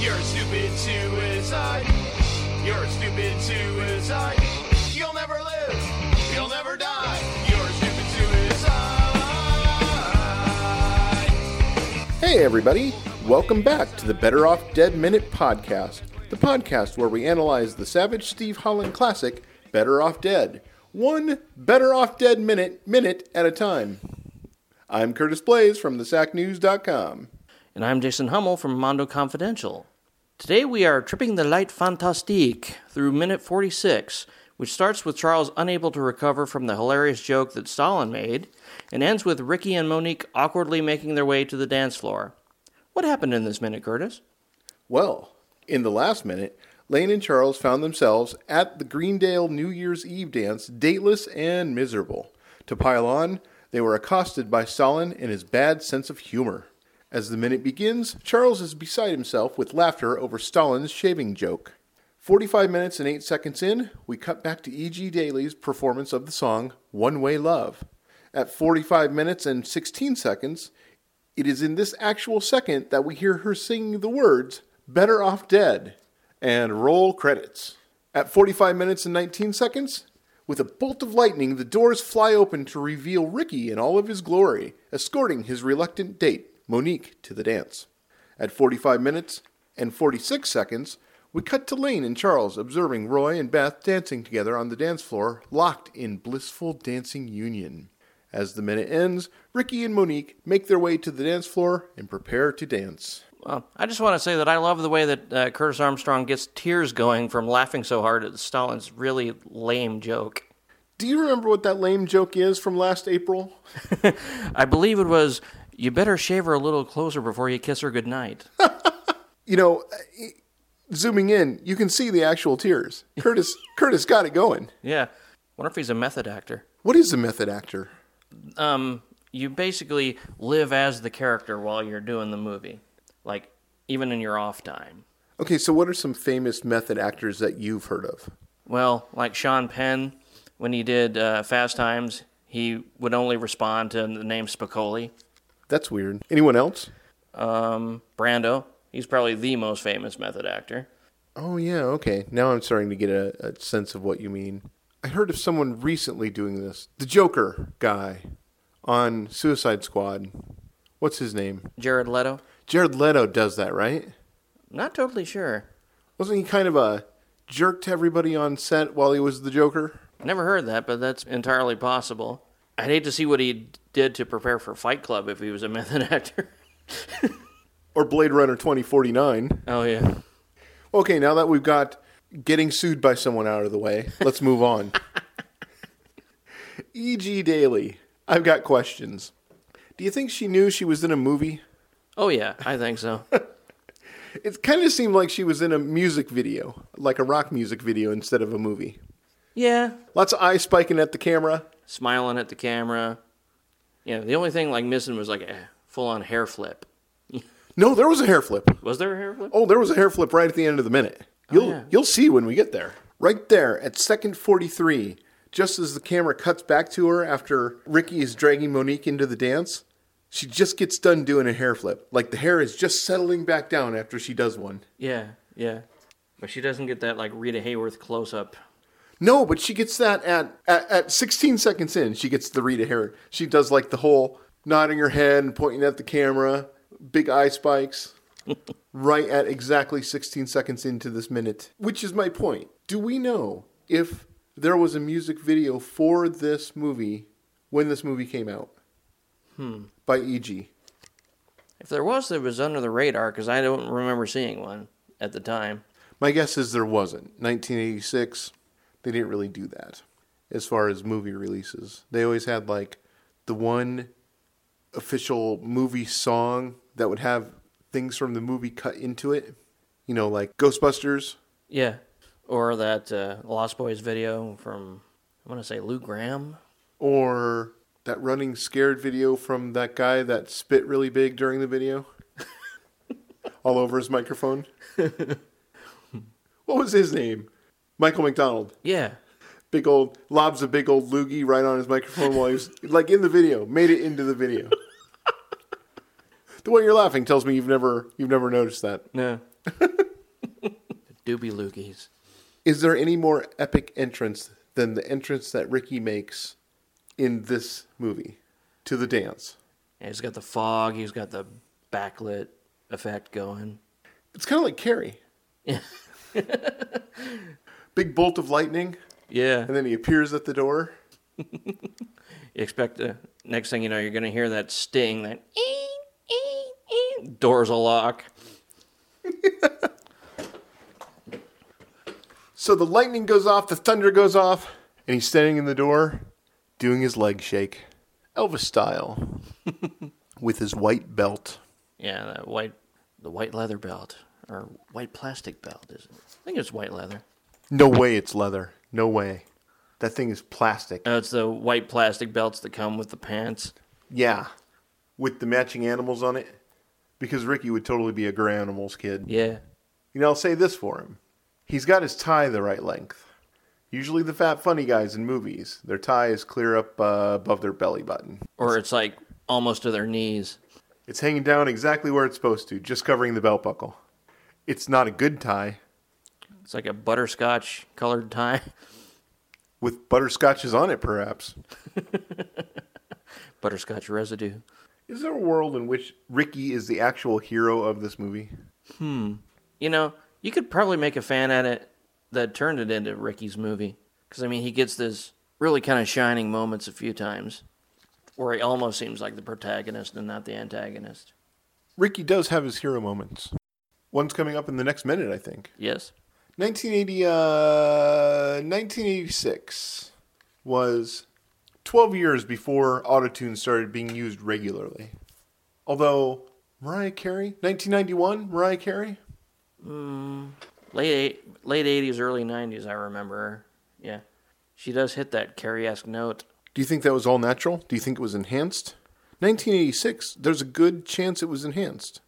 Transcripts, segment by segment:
You're a stupid suicide. You're a stupid suicide. You'll never live. You'll never die. You're a stupid suicide. Hey, everybody. Welcome back to the Better Off Dead Minute podcast, the podcast where we analyze the Savage Steve Holland classic, Better Off Dead, one Better Off Dead minute, minute at a time. I'm Curtis Blaze from thesacnews.com. And I'm Jason Hummel from Mondo Confidential. Today we are tripping the light fantastique through minute 46, which starts with Charles unable to recover from the hilarious joke that Stalin made, and ends with Ricky and Monique awkwardly making their way to the dance floor. What happened in this minute, Curtis? Well, in the last minute, Lane and Charles found themselves at the Greendale New Year's Eve dance, dateless and miserable. To pile on, they were accosted by Stalin and his bad sense of humor. As the minute begins, Charles is beside himself with laughter over Stalin's shaving joke. 45 minutes and 8 seconds in, we cut back to E.G. Daily's performance of the song One Way Love. At 45 minutes and 16 seconds, it is in this actual second that we hear her singing the words Better Off Dead and roll credits. At 45 minutes and 19 seconds, with a bolt of lightning, the doors fly open to reveal Ricky in all of his glory, escorting his reluctant date, Monique, to the dance. At 45 minutes and 46 seconds, we cut to Lane and Charles observing Roy and Beth dancing together on the dance floor, locked in blissful dancing union. As the minute ends, Ricky and Monique make their way to the dance floor and prepare to dance. Well, I just want to say that I love the way that uh, Curtis Armstrong gets tears going from laughing so hard at Stalin's really lame joke. Do you remember what that lame joke is from last April? I believe it was, you better shave her a little closer before you kiss her goodnight. You know, zooming in, you can see the actual tears. Curtis Curtis got it going. yeah. Wonder if he's a method actor. What is a method actor? um, you basically live as the character while you're doing the movie, like even in your off time. Okay, so what are some famous method actors that you've heard of? Well, like Sean Penn, when he did uh, Fast Times, he would only respond to the name Spicoli. That's weird. Anyone else? Um, Brando, he's probably the most famous method actor. Oh yeah, okay. Now I'm starting to get a, a sense of what you mean. I heard of someone recently doing this. The Joker guy on Suicide Squad. What's his name? Jared Leto, Jared Leto does that, right? not totally sure. Wasn't he kind of a jerk to everybody on set while he was the Joker? Never heard that, but that's entirely possible. I'd hate to see what he did to prepare for Fight Club if he was a method actor. Or Blade Runner 2049? oh yeah. Okay, now that we've got getting sued by someone out of the way, let's move on. E.G. Daily, I've got questions. Do you think she knew she was in a movie? Oh yeah, I think so. It kind of seemed like she was in a music video, like a rock music video instead of a movie. yeah, Lots of eye spiking at the camera. Smiling at the camera. Yeah, the only thing like missing was like a full on hair flip. No, there was a hair flip. Was there a hair flip? Oh, there was a hair flip right at the end of the minute. Oh, you'll yeah. you'll see when we get there. Right there at second 43, just as the camera cuts back to her after Ricky is dragging Monique into the dance, she just gets done doing a hair flip. Like the hair is just settling back down after she does one. Yeah, yeah. But she doesn't get that like Rita Hayworth close up. No, but she gets that at, at at 16 seconds in. She gets the Rita hair. She does like the whole nodding her head and pointing at the camera, big eye spikes. right at exactly 16 seconds into this minute. Which is my point. Do we know if there was a music video for this movie when this movie came out? Hmm. By E.G. If there was, it was under the radar because I don't remember seeing one at the time. My guess is there wasn't. 1986, they didn't really do that as far as movie releases. They always had like the one official movie song that would have things from the movie cut into it. You know, like Ghostbusters. Yeah. Or that uh, Lost Boys video from, I want to say Lou Gramm. Or that running scared video from that guy that spit really big during the video. All over his microphone. what was his name? Michael McDonald. Yeah. Big old lobs a big old loogie right on his microphone while he was like in the video. Made it into the video. the way you're laughing tells me you've never you've never noticed that. No. Doobie Loogies. Is there any more epic entrance than the entrance that Ricky makes in this movie to the dance? Yeah, he's got the fog. He's got the backlit effect going. It's kind of like Carrie. Big bolt of lightning, Yeah. and then he appears at the door. You expect the next thing you know, you're going to hear that sting, that ee, ee, ee. doors a lock. So the lightning goes off, the thunder goes off, and he's standing in the door doing his leg shake, Elvis style, with his white belt. Yeah, that white, the white leather belt or white plastic belt, is it? I think it's white leather. No way it's leather. No way. That thing is plastic. Oh, it's the white plastic belts that come with the pants. Yeah. With the matching animals on it. Because Ricky would totally be a gray animals kid. Yeah. You know, I'll say this for him. He's got his tie the right length. Usually the fat funny guys in movies, their tie is clear up uh, above their belly button. Or it's like almost to their knees. It's hanging down exactly where it's supposed to, just covering the belt buckle. It's not a good tie It's like a butterscotch colored tie. with butterscotches on it, perhaps. Butterscotch residue. Is there a world in which Ricky is the actual hero of this movie? Hmm. You know, you could probably make a fan edit that turned it into Ricky's movie. Because, I mean, he gets this really kind of shining moments a few times where he almost seems like the protagonist and not the antagonist. Ricky does have his hero moments. One's coming up in the next minute, I think. Yes? 1980, uh, 1986 was 12 years before autotune started being used regularly. Although, Mariah Carey, 1991, Mariah Carey? Late eight, late 80s, early 90s, I remember. Yeah. She does hit that Carey esque note. Do you think that was all natural? Do you think it was enhanced? 1986, there's a good chance it was enhanced.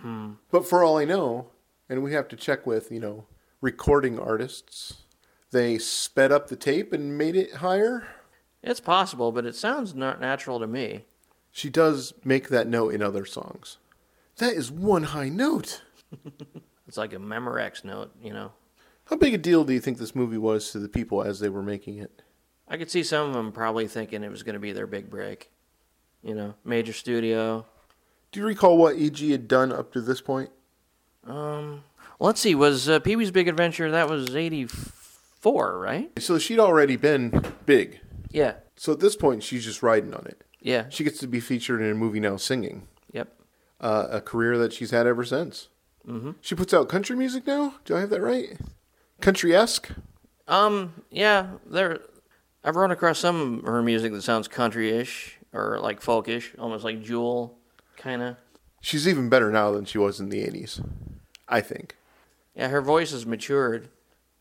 Hmm. But for all I know, and we have to check with, you know, recording artists, they sped up the tape and made it higher. It's possible, but it sounds not natural to me. She does make that note in other songs. That is one high note. It's like a Memorex note, you know. How big a deal do you think this movie was to the people as they were making it? I could see some of them probably thinking it was going to be their big break. You know, major studio. Do you recall what E.G. had done up to this point? Um, let's see. Was uh, Pee Wee's Big Adventure? That was '84, right? So she'd already been big. Yeah. So at this point, she's just riding on it. Yeah. She gets to be featured in a movie now singing, Yep. uh, a career that she's had ever since. Mm-hmm. She puts out country music now? Do I have that right? Country esque? Um. Yeah. There. I've run across some of her music that sounds country-ish or like folkish, almost like Jewel, kind of. She's even better now than she was in the 80s, I think. Yeah, her voice has matured.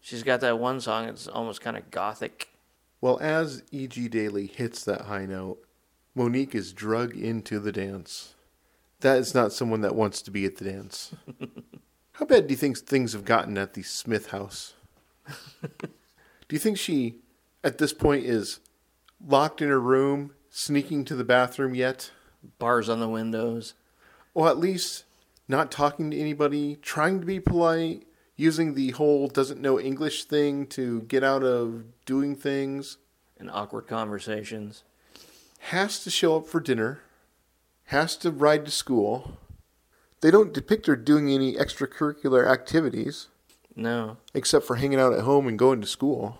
She's got that one song that's almost kind of gothic. Well, as E.G. Daily hits that high note, Monique is drug into the dance. That is not someone that wants to be at the dance. How bad do you think things have gotten at the Smith house? do you think she, at this point, is locked in her room, sneaking to the bathroom yet? Bars on the windows. Or at least not talking to anybody, trying to be polite, using the whole doesn't know English thing to get out of doing things? and awkward conversations. has to show up for dinner, has to ride to school. They don't depict her doing any extracurricular activities No, except for hanging out at home and going to school.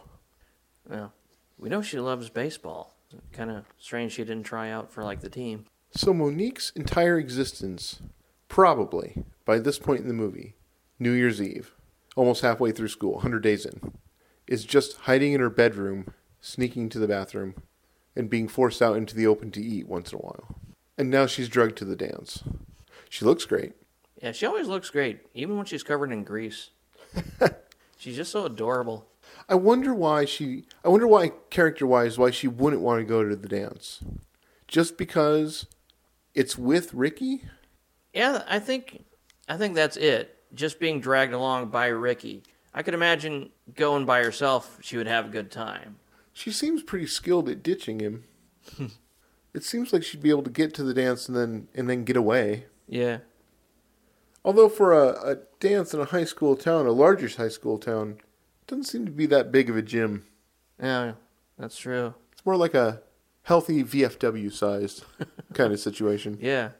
no. We know she loves baseball. Kind of strange she didn't try out for like the team. So Monique's entire existence, probably by this point in the movie, New Year's Eve, almost halfway through school, 100 days in, is just hiding in her bedroom, sneaking to the bathroom, and being forced out into the open to eat once in a while. And now she's drugged to the dance. She looks great. Yeah, she always looks great, even when she's covered in grease. she's just so adorable. I wonder why she. I wonder why, character wise, why she wouldn't want to go to the dance. Just because it's with Ricky? Yeah, I think I think that's it. Just being dragged along by Ricky. I could imagine going by herself, she would have a good time. She seems pretty skilled at ditching him. it seems like she'd be able to get to the dance and then and then get away. Yeah. Although for a, a dance in a high school town, a larger high school town, doesn't seem to be that big of a gym. Yeah, that's true. It's more like a healthy VFW sized kind of situation. Yeah,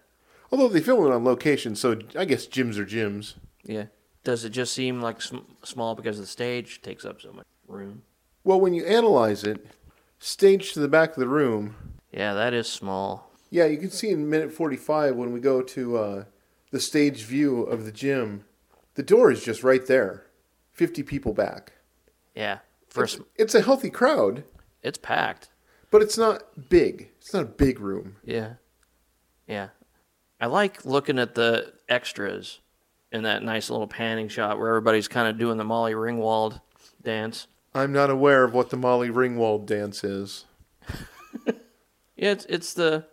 Although they film it on location, so I guess gyms are gyms. yeah. Does it just seem like sm- small because the stage takes up so much room? Well, when you analyze it, stage to the back of the room, Yeah, that is small. yeah, you can see in minute 45 when we go to uh, the stage view of the gym, the door is just right there, 50 people back. Yeah, first It's, it's a healthy crowd, it's packed. but it's not big. It's not a big room. Yeah, yeah. I like looking at the extras in that nice little panning shot where everybody's kind of doing the Molly Ringwald dance. I'm not aware of what the Molly Ringwald dance is. Yeah, it's it's the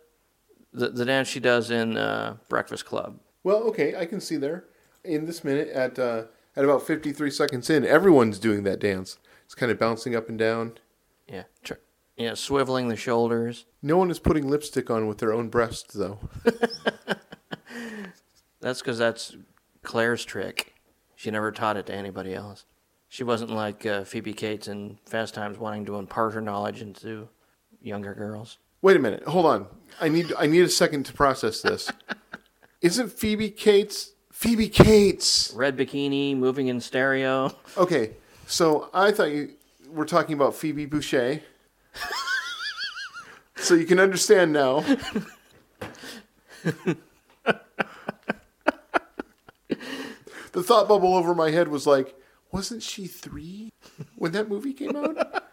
the, the dance she does in uh, Breakfast Club. Well, okay, I can see there. In this minute, at uh, at about 53 seconds in, everyone's doing that dance. It's kind of bouncing up and down. Yeah, tr- yeah, swiveling the shoulders. No one is putting lipstick on with their own breasts, though. That's because that's Claire's trick. She never taught it to anybody else. She wasn't like uh, Phoebe Cates in Fast Times, wanting to impart her knowledge into younger girls. Wait a minute. Hold on. I need I need a second to process this. Isn't Phoebe Cates Phoebe Cates? Red bikini, moving in stereo. Okay, so I thought you were talking about Phoebe Boucher. So you can understand now. the thought bubble over my head was like, wasn't she three when that movie came out?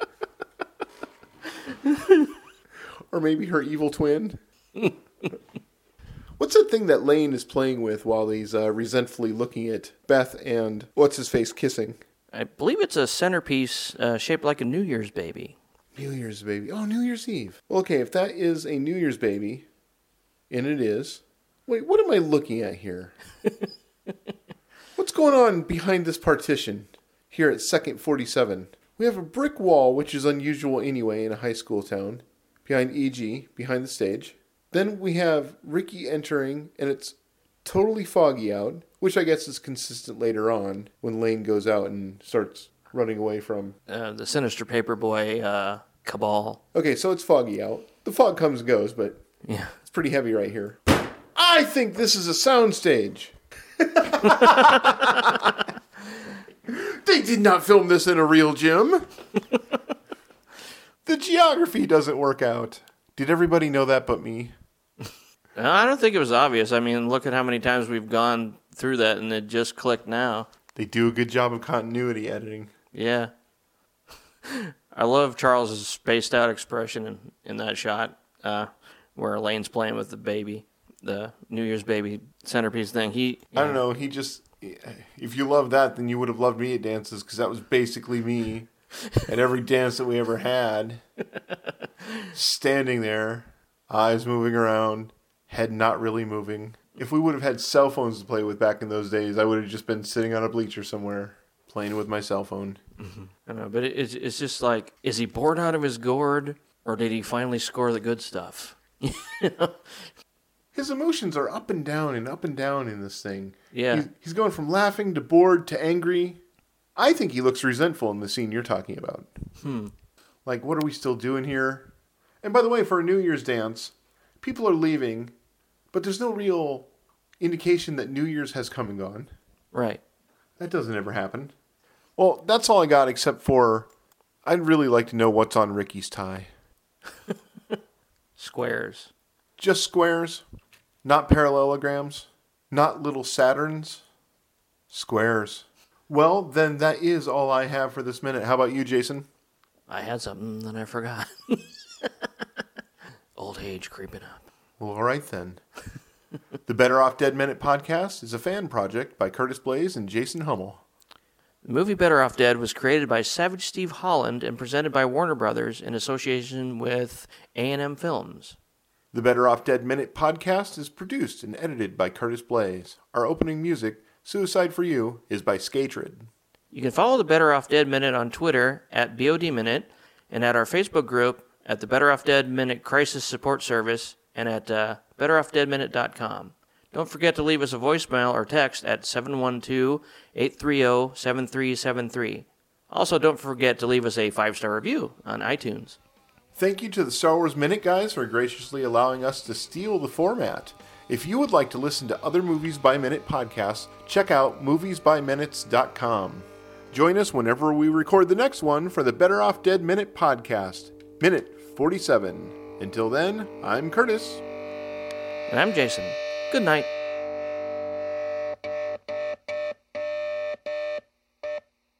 or maybe her evil twin? What's that thing that Lane is playing with while he's uh, resentfully looking at Beth and what's his face kissing? I believe it's a centerpiece uh, shaped like a New Year's baby. New Year's baby. Oh, New Year's Eve. Okay, if that is a New Year's baby, and it is. Wait, what am I looking at here? What's going on behind this partition here at Second 47? We have a brick wall, which is unusual anyway in a high school town, behind EG, behind the stage. Then we have Ricky entering, and it's totally foggy out, which I guess is consistent later on when Lane goes out and starts running away from Uh, the sinister paperboy uh, cabal. Okay, so it's foggy out. The fog comes and goes, but Yeah. it's pretty heavy right here. I think this is a soundstage. they did not film this in a real gym. the geography doesn't work out. Did everybody know that but me? Uh, I don't think it was obvious. I mean, look at how many times we've gone through that and it just clicked now. They do a good job of continuity editing. Yeah. I love Charles's spaced out expression in, in that shot uh, where Lane's playing with the baby, the New Year's baby centerpiece thing. He, I don't know. He just, if you love that, then you would have loved me at dances because that was basically me at every dance that we ever had. Standing there, eyes moving around, head not really moving. If we would have had cell phones to play with back in those days, I would have just been sitting on a bleacher somewhere playing with my cell phone. I don't know, but it's, it's just like, is he bored out of his gourd or did he finally score the good stuff? His emotions are up and down and up and down in this thing. Yeah. He's, he's going from laughing to bored to angry. I think he looks resentful in the scene you're talking about. Hmm. Like, what are we still doing here? And by the way, for a New Year's dance, people are leaving, but there's no real indication that New Year's has come and gone. Right. That doesn't ever happen. Well, that's all I got except for I'd really like to know what's on Ricky's tie. Squares. Just squares, not parallelograms, not little Saturns, squares. Well, then that is all I have for this minute. How about you, Jason? I had something that I forgot. Old age creeping up. Well, all right then. the Better Off Dead Minute podcast is a fan project by Curtis Blaze and Jason Hummel. The movie Better Off Dead was created by Savage Steve Holland and presented by Warner Brothers in association with A&M Films. The Better Off Dead Minute podcast is produced and edited by Curtis Blaze. Our opening music, Suicide for You, is by Skatrid. You can follow the Better Off Dead Minute on Twitter at BOD Minute and at our Facebook group at the Better Off Dead Minute Crisis Support Service and at uh, betteroffdeadminute.com. Don't forget to leave us a voicemail or text at 712 830 7373. Also, don't forget to leave us a five star review on iTunes. Thank you to the Star Wars Minute guys for graciously allowing us to steal the format. If you would like to listen to other Movies by Minute podcasts, check out moviesbyminutes.com. Join us whenever we record the next one for the Better Off Dead Minute podcast, Minute 47. Until then, I'm Curtis. And I'm Jason. Good night.